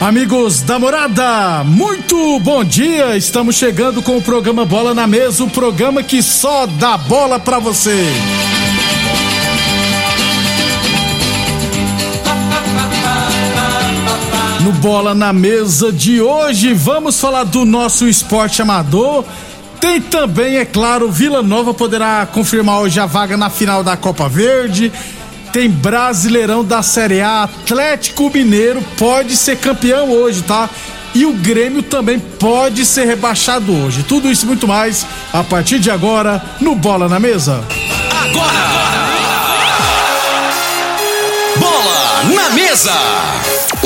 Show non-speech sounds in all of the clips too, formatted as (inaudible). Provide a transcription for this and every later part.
Amigos da morada, muito bom dia! Estamos chegando com o programa Bola na Mesa o programa que só dá bola pra você. No Bola na Mesa de hoje, vamos falar do nosso esporte amador. Tem também, é claro, Vila Nova poderá confirmar hoje a vaga na final da Copa Verde tem Brasileirão da Série A. Atlético Mineiro pode ser campeão hoje, tá? E o Grêmio também pode ser rebaixado hoje. Tudo isso e muito mais a partir de agora no Bola na Mesa. Agora! Bola na Mesa!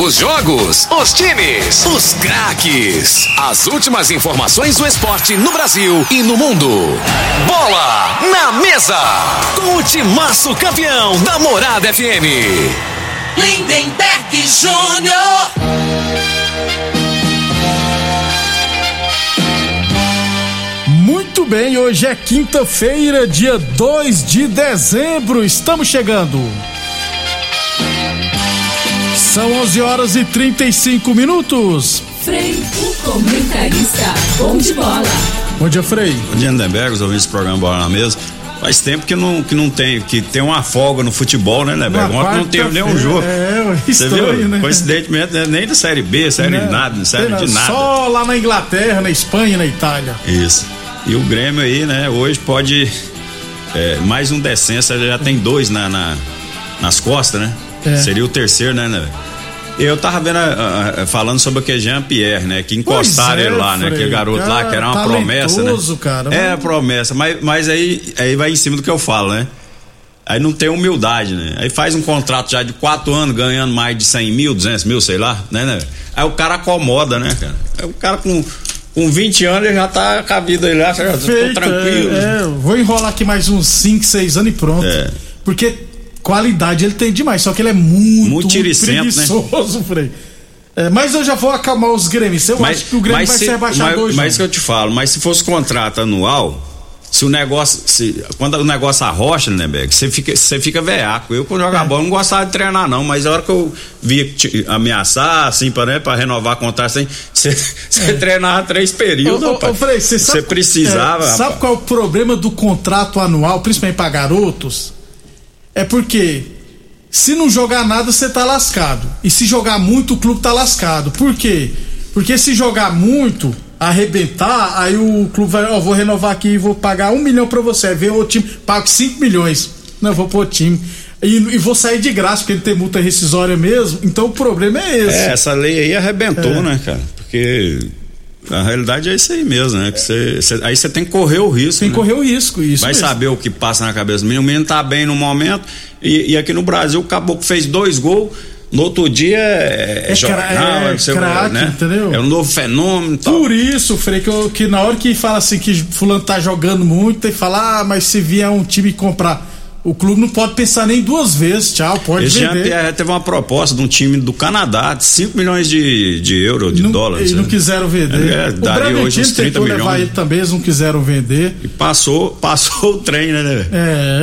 Os jogos, os times, os craques. As últimas informações do esporte no Brasil e no mundo. Bola na Mesa! Com o timaço campeão da Morada FM. Lindenberg Júnior. Muito bem, hoje é quinta-feira, dia 2 de dezembro. Estamos chegando. São 11 horas e 35 minutos. Frei, o comentarista, bom de bola. Bom dia, Frei. Bom dia, Lindenberg, os ouvintes do programa Bola na Mesa. Faz tempo que não, que não tem, que tem uma folga no futebol, né, Lindenberg? Ontem não teve nenhum jogo. É, Você viu? né? Coincidentemente, né? nem da Série B, Série Né? nada, não Série de nada. Só lá na Inglaterra, na Espanha, na Itália. Isso. E o Grêmio aí, né, hoje pode. é, mais um descenso, já tem dois na, na- nas costas, né? É. Seria o terceiro, né, né? Eu tava vendo, ah, ah, falando sobre aquele Jean Pierre, né? Que encostaram é, ele lá, né? Frei. Aquele garoto lá, que era uma Cara, promessa, né? cara, É, mas- promessa. Mas, mas aí, aí vai em cima do que eu falo, né? Aí não tem humildade, né? Aí faz um contrato já de quatro anos, ganhando mais de 100 mil, 200 mil, sei lá, né, né? Aí o cara acomoda, né, cara? Aí o cara com, com 20 anos ele já tá com a vida aí lá, já tô tranquilo. É, é, vou enrolar aqui mais uns 5, 6 anos e pronto. É. Porque qualidade ele tem demais, só que ele é muito, Muito né? preguiçoso, Frei. É, mas eu já vou acalmar os gremistas. Eu acho que o Grêmio vai se- ser rebaixado mas, hoje. Mas não. que eu te falo, mas se fosse contrato anual, se o negócio, se, quando o negócio arrocha, né, Beck, você fica, você fica veaco. Eu, quando É. jogava bola, não gostava de treinar, não, mas a hora que eu via te- ameaçar, assim, pra, né, pra renovar contrato, assim, você, (laughs) você treinava três períodos, É. Ô, ô, ô, Frei, você sabe, precisava, é, rapaz. sabe qual é o problema do contrato anual, principalmente para garotos? É porque se não jogar nada, você tá lascado. E se jogar muito, o clube tá lascado. Por quê? Porque se jogar muito, arrebentar, aí o clube vai, ó, vou renovar aqui e vou pagar um milhão pra você. Aí vem o time, pago cinco milhões. Não, vou pro outro time. E, e vou sair de graça, porque ele tem multa rescisória mesmo. Então o problema é esse. É, essa lei aí arrebentou, É. né, cara? Porque a realidade é isso aí mesmo, né? Que você, você- aí você tem que correr o risco. Tem que né? correr o risco. Isso Vai mesmo. saber o que passa na cabeça do menino. O menino tá bem no momento. E, e aqui no Brasil, o caboclo fez dois gols. No outro dia é, É jornal, é não sei o- craque, entendeu? É um novo fenômeno tal. Por isso, Frei, que, eu- que na hora que fala assim que fulano tá jogando muito, tem que falar, ah, mas se vier um time comprar, o clube não pode pensar nem duas vezes, tchau, pode Esse vender. Jean-Pierre teve uma proposta de um time do Canadá de 5 milhões de, de euros, de não, dólares. Eles não né? quiseram vender. É, daria hoje uns 30 tentou levar milhões. ele também, eles não quiseram vender. E passou, (laughs) passou o trem, né? né?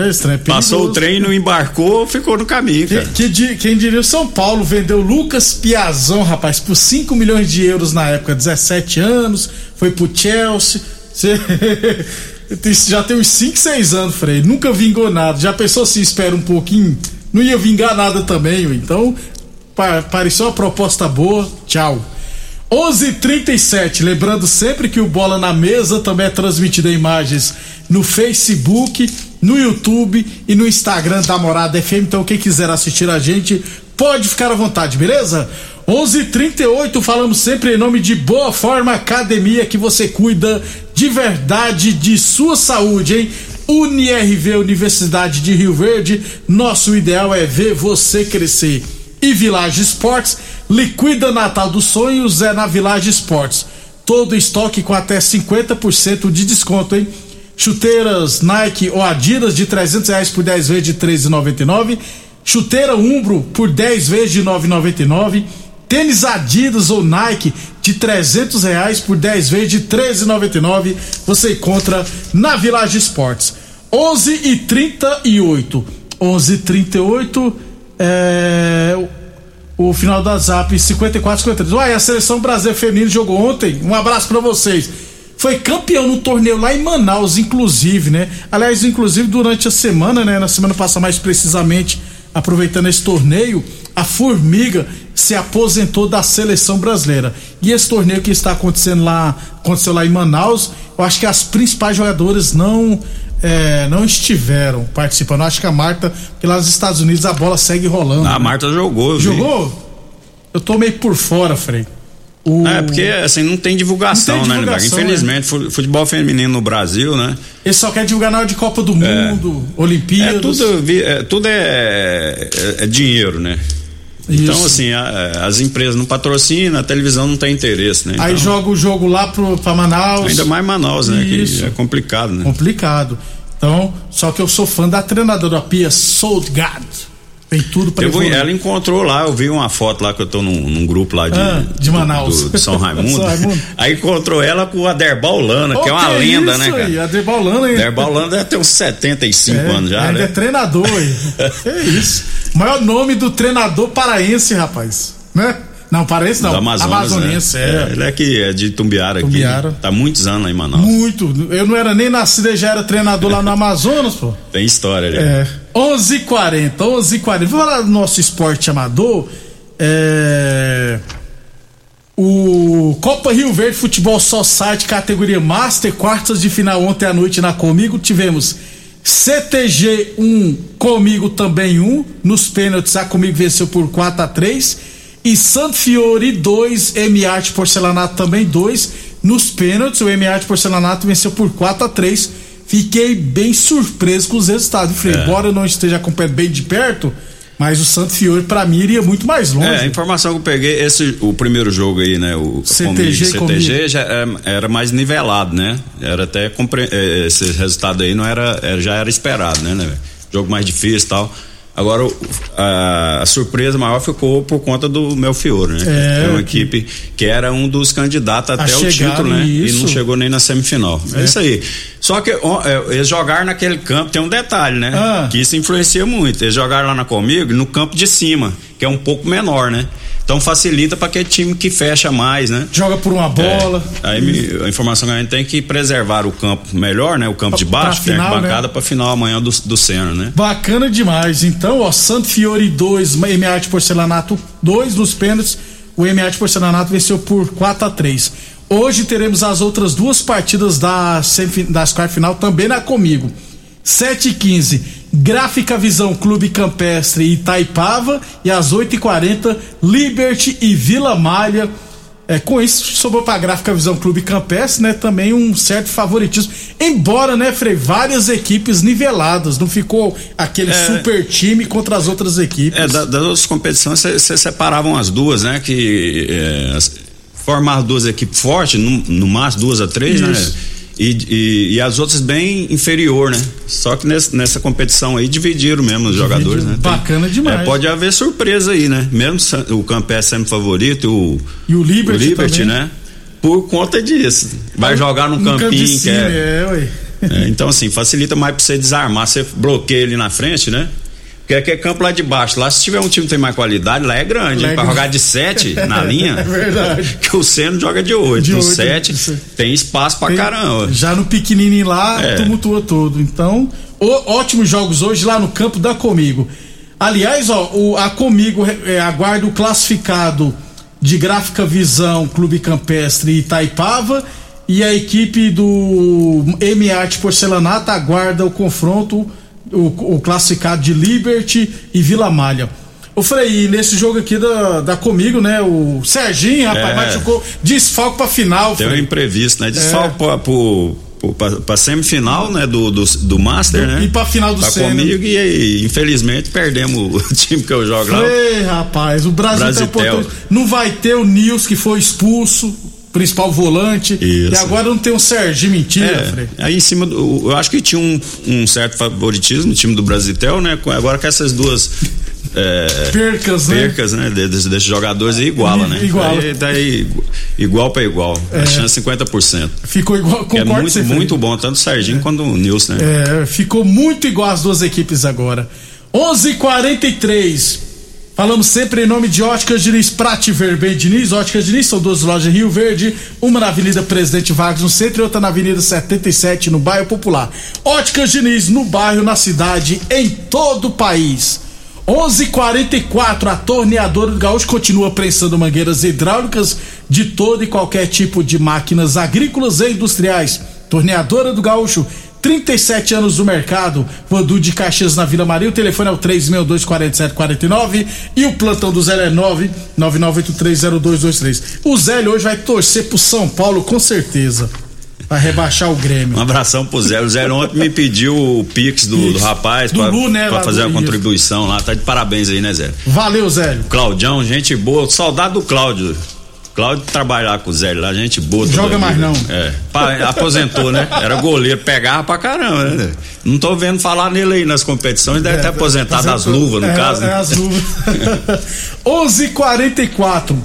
É, estranho, é Passou o trem, não embarcou, ficou no caminho, Que, cara. que di- quem diria o São Paulo vendeu Lucas Piazon, rapaz, por 5 milhões de euros na época, 17 anos, foi pro Chelsea. (laughs) Já tem uns 5, 6 anos, Frei. Nunca vingou nada. Já pensou se espera um pouquinho? Não ia vingar nada também, então pa- pareceu uma proposta boa. Tchau. 11:37. Lembrando sempre que o Bola na Mesa também é transmitido em imagens no Facebook, no YouTube e no Instagram da Morada FM. Então, quem quiser assistir a gente pode ficar à vontade, beleza? 11:38 falamos sempre em nome de Boa Forma Academia que você cuida de verdade de sua saúde, hein? UniRV Universidade de Rio Verde, nosso ideal é ver você crescer. E Village Esportes, liquida Natal dos Sonhos é na Village Esportes. Todo estoque com até 50% de desconto, hein? Chuteiras Nike ou Adidas de 300 reais por 10 vezes de 13,99. Chuteira Umbro por 10 vezes de 9,99. Tênis Adidas ou Nike de 300 reais por 10 vezes de 13,99. Você encontra na Village Esportes. 11 e 38. 11 e 38 é o final da Zap 54 53. Uai, a seleção brasileira feminina jogou ontem. Um abraço para vocês. Foi campeão no torneio lá em Manaus, inclusive, né? Aliás, inclusive durante a semana, né? Na semana passada, mais precisamente, aproveitando esse torneio, a Formiga se aposentou da seleção brasileira. E esse torneio que está acontecendo lá, aconteceu lá em Manaus, eu acho que as principais jogadoras não é, não estiveram participando. Eu acho que a Marta, porque lá nos Estados Unidos a bola segue rolando. A né? Marta jogou, Jogou? Vi. Eu tô meio por fora, Frei. O... É, porque assim, não tem divulgação, não tem divulgação né, Infelizmente, é. futebol feminino no Brasil, né? Ele só quer divulgar na hora de Copa do é. Mundo, é. Olimpíadas. É, tudo, é, tudo é, é, dinheiro, né? Isso. Então, assim, a, as empresas não patrocinam, a televisão não tem interesse, né? Então, Aí joga o jogo lá pro, pra Manaus. Ainda mais Manaus, né? Isso. Que é complicado, né? Complicado. Então, só que eu sou fã da treinadora Pia Soldgard. Tem tudo para evoluir. Ela encontrou lá, eu vi uma foto lá que eu tô num, num grupo lá de, ah, de Manaus. Do, do São, (laughs) Raimundo. São Raimundo. Aí encontrou ela com o Aderbal Lana, oh, que é uma que lenda, né, cara? Aí, Aderbal Lana, hein? Aderbal Lana deve ter uns 75 é, anos já, ele né? é treinador, hein? (laughs) é isso. O maior nome do treinador paraense, rapaz, né? Não, paraense não. Do Amazonas, Amazonense, né? é. Ele é que é de Tumbiara, Tumbiara. aqui. Tá muitos anos lá em Manaus. Muito. Eu não era nem nascido, já era treinador lá no (laughs) Amazonas, pô. Tem história, já. É. 11:40, 11:40. Vamos falar do nosso esporte amador. É... O Copa Rio Verde Futebol Society categoria Master, quartas de final ontem à noite na Comigo, tivemos CTG 1, Comigo também 1, nos pênaltis a Comigo venceu por 4 a 3 e Santo Fiore 2, MA de Porcelanato também 2. Nos pênaltis, o MA de Porcelanato venceu por 4 a 3 Fiquei bem surpreso com os resultados, Frei. É. Embora eu não esteja acompanhando bem de perto, mas o Santo Fiore, para mim, iria muito mais longe. É, a informação que eu peguei, esse, o primeiro jogo aí, né? O CTG, comigo, CTG já era, era, mais nivelado, né? Era até. É, esse resultado aí não era, era já era esperado, né, né? Jogo mais difícil e tal. Agora, a, a, surpresa maior ficou por conta do Melfiore, né? É, é uma equipe que era um dos candidatos até o título, né? Isso. E não chegou nem na semifinal. É, é isso aí. Só que ó, é, eles jogaram naquele campo, tem um detalhe, né? Ah. Que isso influencia muito. Eles jogaram lá na comigo no campo de cima, que é um pouco menor, né? Então facilita para aquele time que fecha mais, né? Joga por uma bola. É, aí a informação que a gente tem que preservar o campo melhor, né? O campo de baixo, tem bancada né? para final amanhã do, do Senna, né? Bacana demais. Então, ó, Santo Fiore 2, MA de Porcelanato 2 nos pênaltis. O MA de Porcelanato venceu por 4 a 3 Hoje teremos as outras duas partidas da, das quartas final também na Comigo. 7 e 15 Gráfica Visão Clube Campestre Itaipava e às 8h40 Liberty e Vila Malha. É, com isso, sobrou para a Gráfica Visão Clube Campestre, né? Também um certo favoritismo. Embora, né, Frei, várias equipes niveladas, não ficou aquele é, super time contra as outras equipes. É, das, das outras competições, você separavam as duas, né? Que é, formar duas equipes fortes, no, no máximo duas a três, né? isso. né? E, e, e, as outras bem inferior, né? Só que nessa, nessa competição aí dividiram mesmo os jogadores, né? Tem, Bacana demais. É, pode haver surpresa aí, né? Mesmo o Campé é sempre favorito o, e o Liberty, o Liberty né? Por conta disso. Vai jogar num campinho que é, é, então assim, facilita mais pra você desarmar, você bloqueia ele na frente, né? Porque aqui é campo lá de baixo. Lá, se tiver um time que tem mais qualidade, lá é grande. Lá é pra jogar de 7 (laughs) na linha. É verdade. (laughs) Que o Seno joga de 8. No 7 tem espaço pra tem, caramba. Já no pequenininho lá, é. tumultua todo. Então, ó, ótimos jogos hoje lá no campo da Comigo. Aliás, ó, o, a Comigo é, aguarda o classificado de Gráfica Visão, Clube Campestre Itaipava. E a equipe do M-Arte Porcelanato aguarda o confronto o, o classificado de Liberty e Vila Malha. O Frei, nesse jogo aqui da, da comigo, né? O Serginho, rapaz, É. machucou desfalque pra final, Tem um imprevisto, né? É. Desfalque pra, pro, pra, pra semifinal, né? Do, do, do Master, né? E pra final do Tá Sênior. comigo e, aí, infelizmente perdemos o (laughs) time que eu jogo lá. Ei, rapaz, o Brasil Brasitel. oportunidade. Não vai ter o Nils que foi expulso, principal volante. Isso. E agora não tem o Serginho, mentira, Frei. É, aí em cima, do, eu acho que tinha um, um certo favoritismo no time do Brasitel, né? Agora com essas duas é, Percas, né? percas, né? de- Desses, desses jogadores aí iguala, né? Iguala. Aí, daí, igual pra igual. A chance 50%. Ficou igual, é concordo com muito, muito bom, tanto o Serginho quanto o Nilson, né? É, ficou muito igual as duas equipes agora. 11:43. Falamos sempre em nome de Óticas Diniz, Prate Verben Diniz. Óticas Diniz são duas lojas em Rio Verde, uma na Avenida Presidente Vargas no centro e outra na Avenida 77 no bairro Popular. Óticas Diniz no bairro, na cidade, em todo o país. 11:44 a torneadora do Gaúcho continua prensando mangueiras hidráulicas de todo e qualquer tipo de máquinas agrícolas e industriais. Torneadora do Gaúcho, 37 anos no mercado. Vandu de Caxias na Vila Maria. O telefone é o 362-4749 e o plantão do Zé é 999830223. O Zé hoje vai torcer pro São Paulo com certeza. Vai rebaixar o Grêmio. Um abração pro Zé. O Zé ontem me pediu o Pix do, do rapaz Do pra, Lu, né, pra fazer do- uma contribuição lá. Tá de parabéns aí, né, Zé? Valeu, Zélio. Claudião, gente boa. Saudade do Cláudio. Cláudio trabalhar com o Zé lá, gente boa. Joga mais vida. não. É. Pá, aposentou, né? Era goleiro, pegava pra caramba, né? Não tô vendo falar nele aí nas competições, deve ter aposentado as luvas, no É, caso, É, né? as luvas. (laughs) 11:44.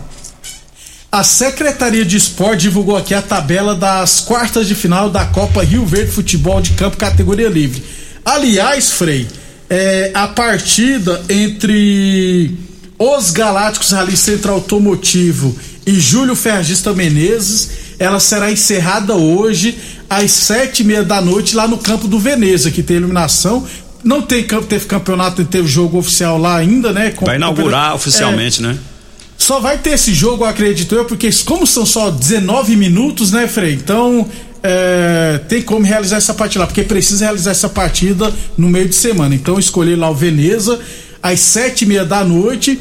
A Secretaria de Esporte divulgou aqui a tabela das quartas de final da Copa Rio Verde Futebol de Campo categoria livre. Aliás, Frei, é, a partida entre os Galácticos Rally Centro Automotivo e Júlio Fergista Menezes, ela será encerrada hoje às sete e meia da noite lá no campo do Veneza, que tem iluminação. Não tem campo, teve campeonato, não teve jogo oficial lá ainda, né? Com- Vai inaugurar É, oficialmente, né? só vai ter esse jogo, acredito eu, porque como são só 19 minutos, né, Frei? Então, é, tem como realizar essa partida lá, porque precisa realizar essa partida no meio de semana. Então, escolher lá o Veneza, às sete e meia da noite.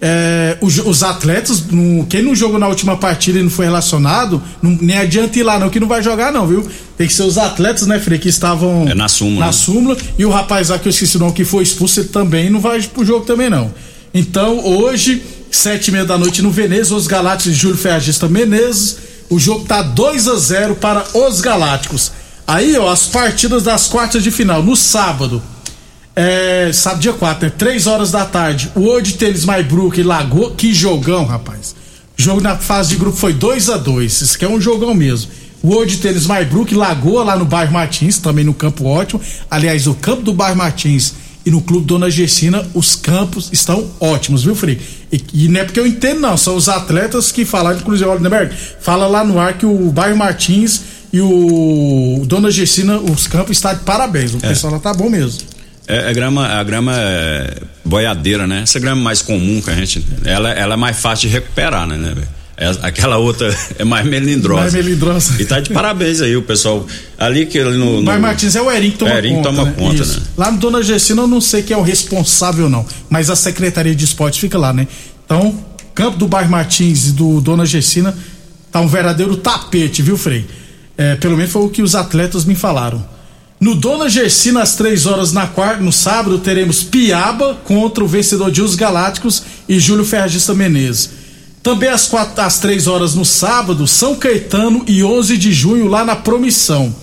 É, os, os atletas, não- quem não jogou na última partida e não foi relacionado, não- nem adianta ir lá, não, que não vai jogar, não, viu? Tem que ser os atletas, né, Frei, que estavam É na súmula, na né? súmula. E o rapaz lá que eu esqueci o nome, que foi expulso, ele também não vai pro jogo também, não. Então, hoje, sete e meia da noite no Veneza, os Galácticos de Júlio Ferragista Menezes. O jogo tá 2 a 0 para os Galácticos. Aí, ó, as partidas das quartas de final. No sábado, é, sábado dia 4, né? 3 horas da tarde. O World Tênis Maybrook e Lagoa. Que jogão, rapaz. O jogo na fase de grupo foi 2 a 2 Isso aqui é um jogão mesmo. O World Tênis Maybrook, Lagoa, lá no bairro Martins, também no campo ótimo. Aliás, o campo do bairro Martins e no Clube Dona Gessina, os campos estão ótimos, viu, Frei? E, e não é porque eu entendo, não. São os atletas que falaram, inclusive o Lindenberg, fala lá no ar que o bairro Martins e o Dona Gessina, os campos estão de parabéns. O pessoal lá tá bom mesmo. É, a grama, a grama é boiadeira, né? Essa grama é mais comum que a gente. Ela, ela é mais fácil de recuperar, né, né? É, aquela outra (laughs) é mais melindrosa. Mais melindrosa. E tá de parabéns aí, o pessoal. Ali que ele no. no Mas Martins é o Ering que toma Ering conta. toma né? conta, né? Lá no Dona Gessina eu não sei quem é o responsável, não. Mas a Secretaria de Esportes fica lá, né? Então, campo do bairro Martins e do Dona Gessina tá um verdadeiro tapete, viu, Frei? É, pelo menos foi o que os atletas me falaram. No Dona Gessina, às três horas na quarta, no sábado, teremos Piaba contra o vencedor de Os Galácticos e Júlio Ferragista Menezes. Também às, quatro, às três horas no sábado, São Caetano e 11 de junho lá na Promissão.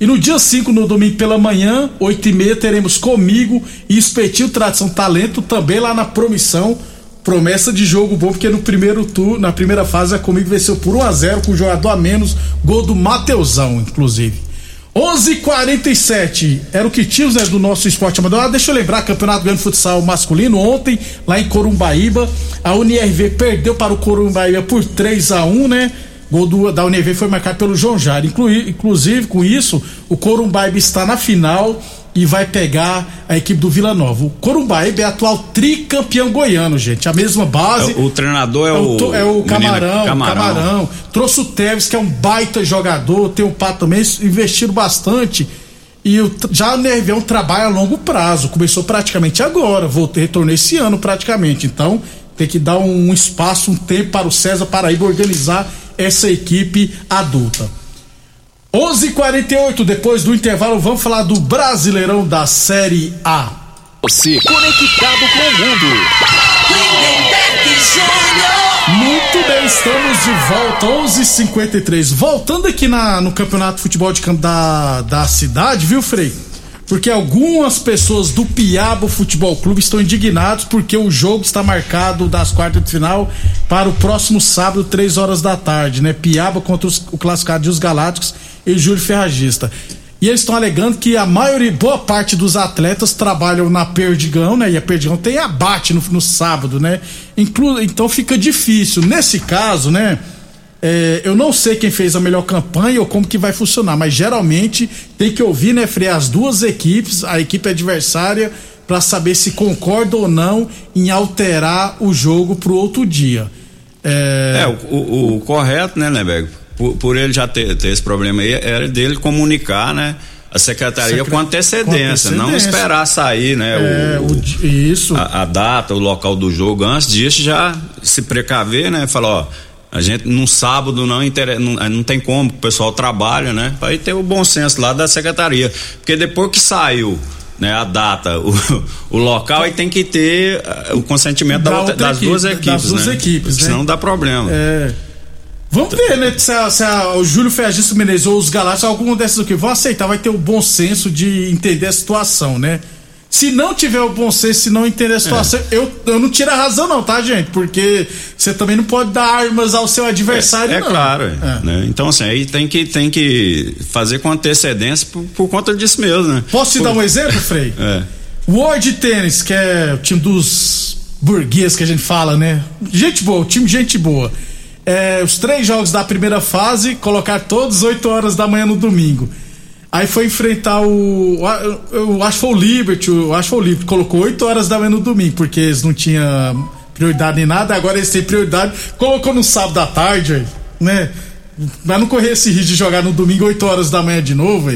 E no dia 5, no domingo pela manhã, 8 e meia, teremos comigo e Espetinho Tradição Talento também lá na Promissão. Promessa de jogo bom, porque no primeiro tour, na primeira fase, a comigo venceu por 1 a 0 com o jogador a menos, gol do Mateusão, inclusive. 11:47 era o que tínhamos né, do nosso esporte amador. Ah, deixa eu lembrar, Campeonato Grande de Futsal masculino ontem lá em Corumbaíba, a UNIRV perdeu para o Corumbaíba por 3 a 1, né? Gol do, da UNIRV foi marcado pelo João Jair. Inclui, inclusive, com isso, o Corumbaíba está na final e vai pegar a equipe do Vila Nova. O Corumbaíba é atual tricampeão goiano, gente. A mesma base. O, o treinador é, É o, to- é o Camarão, Camarão. Camarão. Trouxe o Teves, que é um baita jogador, tem o Pato também, investiram bastante. E o, já o Nervão trabalha a longo prazo. Começou praticamente agora, voltei, retornou esse ano praticamente. Então, tem que dar um, um espaço, um tempo para o César Paraíba organizar essa equipe adulta. 11:48 depois do intervalo, vamos falar do Brasileirão da Série A. Você conectado com o mundo. Muito bem, estamos de volta, 11:53. Voltando aqui na, no Campeonato de Futebol de Campo da, da cidade, viu, Frei? Porque algumas pessoas do Piabo Futebol Clube estão indignados porque o jogo está marcado das quartas de final para o próximo sábado, 3 horas da tarde, né? Piaba contra os, o classificado de Os Galácticos e Júlio Ferragista. E eles estão alegando que a maioria, boa parte dos atletas trabalham na Perdigão, né? E a Perdigão tem abate no, no sábado, né? Inclu então fica difícil. Nesse caso, né? É, eu não sei quem fez a melhor campanha ou como que vai funcionar, mas geralmente tem que ouvir, né, Frei, as duas equipes, a equipe adversária, para saber se concorda ou não em alterar o jogo pro outro dia. É, é o, o, o, correto, né, Neberg? Por, por, ele já ter, ter, esse problema aí, era dele comunicar, né? A secretaria Secre... com, antecedência, com, antecedência, não esperar sair, né? É, o, o, isso. A, a, data, o local do jogo. Antes disso, já se precaver, né? Falar, ó, a gente no sábado não, inter... não, não tem como, o pessoal trabalha, né? Aí ter o bom senso lá da secretaria. Porque depois que saiu né, a data, o, o local, aí tem que ter uh, o consentimento da, da das equipe, duas equipes. Das duas né? equipes, né? Senão dá problema. É. Vamos ver, né? Se, a, se a, o Júlio Fergisto Menezes ou os Galácticos, algum desses aqui vão aceitar, vai ter o bom senso de entender a situação, né? Se não tiver o bom senso, se não entender a situação, é. eu, eu não tiro a razão, não, tá, gente? Porque você também não pode dar armas ao seu adversário, é, é não. Claro, é. Né? Então, assim, aí tem que, tem que fazer com antecedência por, por conta disso mesmo, né? Posso te por... dar um exemplo, Frei? (laughs) é. World Tennis, que é o time dos burguês que a gente fala, né? Gente boa, o time de gente boa é, os três jogos da primeira fase, colocar todos 8 horas da manhã no domingo. Aí foi enfrentar o. Eu acho que foi o Liberty, eu acho que foi o Liberty, colocou 8 horas da manhã no domingo, porque eles não tinham prioridade nem nada, agora eles têm prioridade, colocou no sábado da tarde, né? Vai não correr esse risco de jogar no domingo 8 horas da manhã de novo,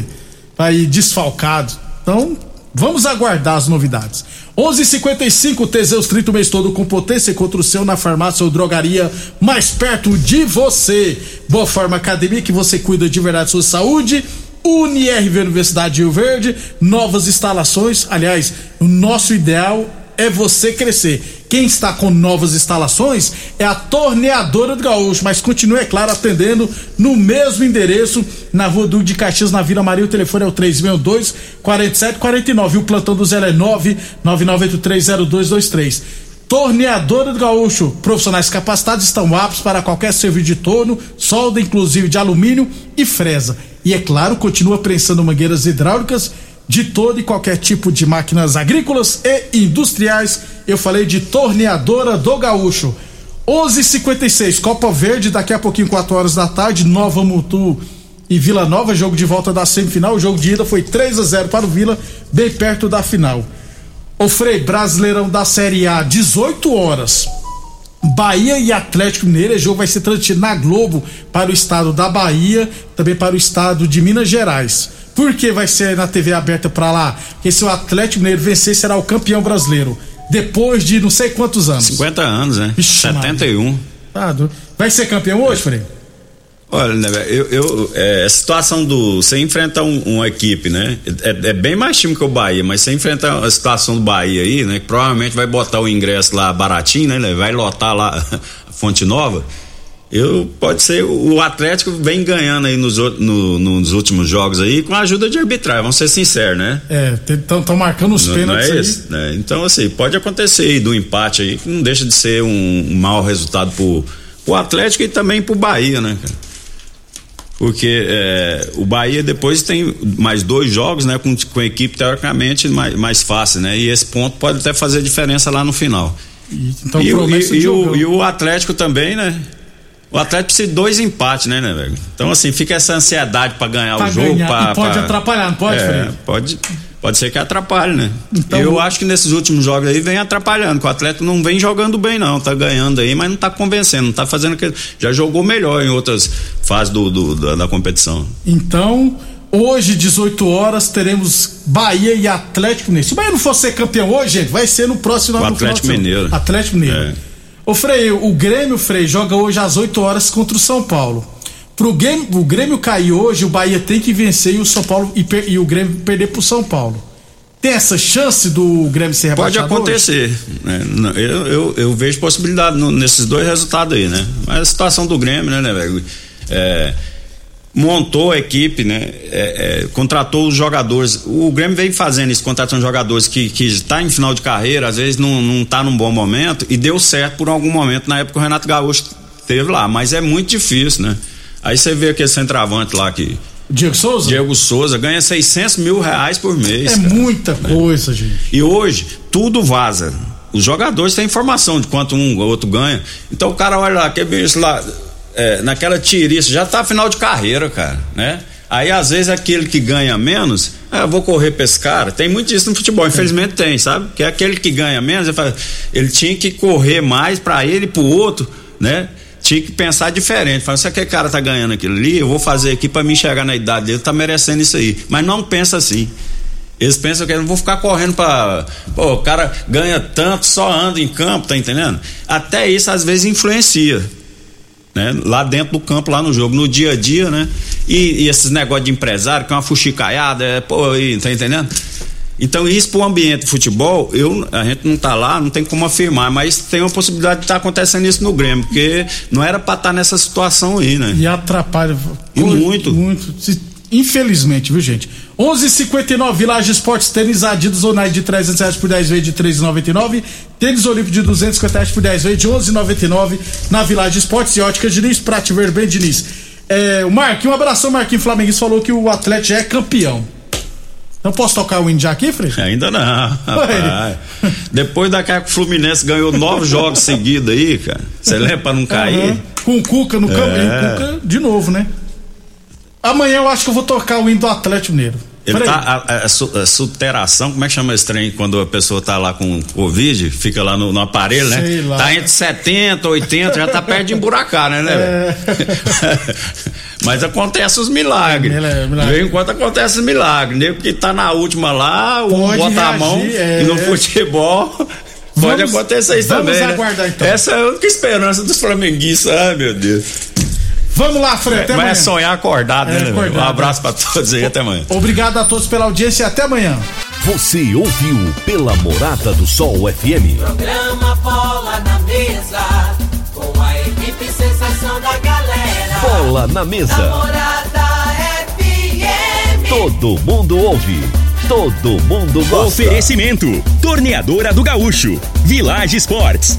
aí, ir desfalcado. Então, vamos aguardar as novidades. 11:55 Teseus 30 o mês todo com potência contra o seu na farmácia ou drogaria mais perto de você. Boa Forma Academia que você cuida de verdade sua saúde. UniRV Universidade Rio Verde, novas instalações. Aliás, o nosso ideal é você crescer. Quem está com novas instalações é a Torneadora do Gaúcho, mas continue, é claro, atendendo no mesmo endereço, na rua Duque de Caxias, na Vila Maria. O telefone é o 362 4749. E o plantão do Zé é 999830223. Torneadora do Gaúcho, profissionais capacitados estão aptos para qualquer serviço de torno, solda inclusive de alumínio e fresa. E é claro, continua prensando mangueiras hidráulicas de todo e qualquer tipo de máquinas agrícolas e industriais. Eu falei de torneadora do Gaúcho. 11:56 Copa Verde daqui a pouquinho 4 horas da tarde, Nova Mutu e Vila Nova, jogo de volta da semifinal. O jogo de ida foi 3 a 0 para o Vila, bem perto da final. O Frei Brasileirão da Série A, 18 horas. Bahia e Atlético Mineiro, jogo vai ser transmitido na Globo para o estado da Bahia, também para o estado de Minas Gerais. Por que vai ser na TV aberta para lá? Porque se o Atlético Mineiro vencer, será o campeão brasileiro. Depois de não sei quantos anos. 50 anos, né? Ixi, 71. Tá, vai ser campeão hoje, Frei? Olha, né, eu, eu é, a situação do. Você enfrentar um, uma equipe, né? É, é, bem mais time que o Bahia, mas você enfrentar a situação do Bahia aí, né? Que provavelmente vai botar o ingresso lá baratinho, né? Vai lotar lá (laughs) a Fonte Nova. Eu, pode ser, o Atlético vem ganhando aí nos, no, nos últimos jogos aí com a ajuda de arbitragem, vamos ser sinceros, né? É, estão marcando os pênaltis. Não é isso, né? Então, assim, pode acontecer aí do empate aí, que não deixa de ser um, um mau resultado pro, pro Atlético e também pro Bahia, né, cara? Porque é, o Bahia depois tem mais dois jogos, né? Com, com a equipe teoricamente mais, mais fácil, né? E esse ponto pode até fazer diferença lá no final. E, então, e, e, e, o, e o Atlético também, né? O Atlético precisa de dois empates, né, né, velho? Então, assim, fica essa ansiedade para ganhar pra o jogo. Ganhar. Pra, pode pra... atrapalhar, não pode, é, Pode. Pode ser que atrapalhe, né? Então, eu acho que nesses últimos jogos aí vem atrapalhando, que o Atlético não vem jogando bem, não. Tá ganhando aí, mas não tá convencendo, não tá fazendo aquilo. Já jogou melhor em outras fases do, do da, da competição. Então, Hoje, 18 horas, teremos Bahia e Atlético Mineiro. Se o Bahia não for ser campeão hoje, gente, vai ser no próximo O Atlético Mineiro. Atlético Mineiro. É. Ô Frei, o Grêmio, Frei, joga hoje às 8 horas contra o São Paulo. Pro Grêmio, o Grêmio cair hoje, o Bahia tem que vencer e o São Paulo e, e o Grêmio perder pro São Paulo. Tem essa chance do Grêmio ser Pode rebaixado acontecer. né? Eu, eu, eu vejo possibilidade nesses dois resultados aí, né? Mas a situação do Grêmio, né, né, velho? É, montou a equipe, né? É, é, contratou os jogadores. O Grêmio vem fazendo isso, contratando jogadores que, que está em final de carreira, às vezes não, não tá num bom momento, e deu certo por algum momento na época que o Renato Gaúcho teve lá. Mas é muito difícil, né? Aí você vê aquele centroavante lá que. Diego Souza? Diego Souza ganha 600 mil reais por mês. é cara. muita coisa, gente. E hoje, tudo vaza. Os jogadores têm informação de quanto um ou outro ganha. Então o cara olha lá, aquele bicho lá, é, naquela tiriça, já tá final de carreira, cara, né? Aí às vezes aquele que ganha menos, ah, vou correr cara. Tem muito isso no futebol, infelizmente tem, sabe? Que é aquele que ganha menos, ele, fala, ele tinha que correr mais pra ele e pro outro, né? Tinha que pensar diferente. Fala, se aquele cara tá ganhando aquilo ali, eu vou fazer aqui pra mim chegar na idade dele, tá merecendo isso aí. Mas não pensa assim. Eles pensam que eu não vou ficar correndo. Pô, o cara ganha tanto, só anda em campo, tá entendendo? Até isso às vezes influencia. Né? Lá dentro do campo, lá no jogo, no dia a dia, né? E, e esses negócios de empresário, que é uma fuxicaiada, é, pô, aí, tá entendendo? Então, isso pro ambiente de futebol, eu, a gente não tá lá, não tem como afirmar, mas tem uma possibilidade de estar acontecendo isso no Grêmio, porque não era pra estar nessa situação aí, né? E atrapalha. E muito. Muito. Se- Infelizmente, viu, gente? 11:59 Village Esportes, tênis Adidas Onai de 300 reais por 10 vezes de 3,99. Tênis Olímpico de 250 reais por 10 vezes de 11,99 na Village Esportes e Ótica Diniz, Prate Verben Diniz. É, o Marquinhos, um abração, Marquinhos Flamenguista falou que o Atlético já é campeão. Então posso tocar o já aqui, Frei? Ainda não. (laughs) Depois daquela que o Fluminense ganhou nove jogos seguidos aí, cara. Você lembra pra não cair? Aham. Com o Cuca no campo. É. e o Cuca de novo, né? Amanhã eu acho que eu vou tocar o hino do Atlético Mineiro. Ele tá, a, a, su- a subteração, como é que chama esse trem quando a pessoa tá lá com Covid, fica lá no, no aparelho, né? Sei lá. Tá entre 70, 80, já tá perto de emburacar, né, né? É. (laughs) Mas acontece os milagres. É, milagre, milagre. De vez em quando acontece os milagres. Nego que tá na última lá, o Pode bota a reagir, mão é. e no futebol. Pode Vamos- acontecer isso vamos também. né? aguardar, então. Essa é a única esperança dos flamenguistas. Ai, meu Deus. Vamos lá, Frei, até Mas amanhã. é sonhar acordado, né? É, né, acordado, um abraço pra todos aí, até amanhã. Obrigado a todos pela audiência e até amanhã. Você ouviu pela Morada do Sol FM. Programa Bola na Mesa, com a equipe sensação da galera. Bola na mesa. Namorada FM. Todo mundo ouve. Todo mundo gosta. Oferecimento: Torneadora do Gaúcho, Village Sports,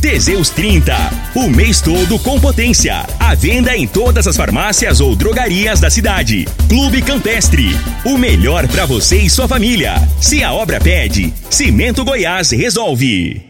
Teseus 30, o mês todo com potência. À venda em todas as farmácias ou drogarias da cidade. Clube Campestre, o melhor para você e sua família. Se a obra pede, Cimento Goiás resolve.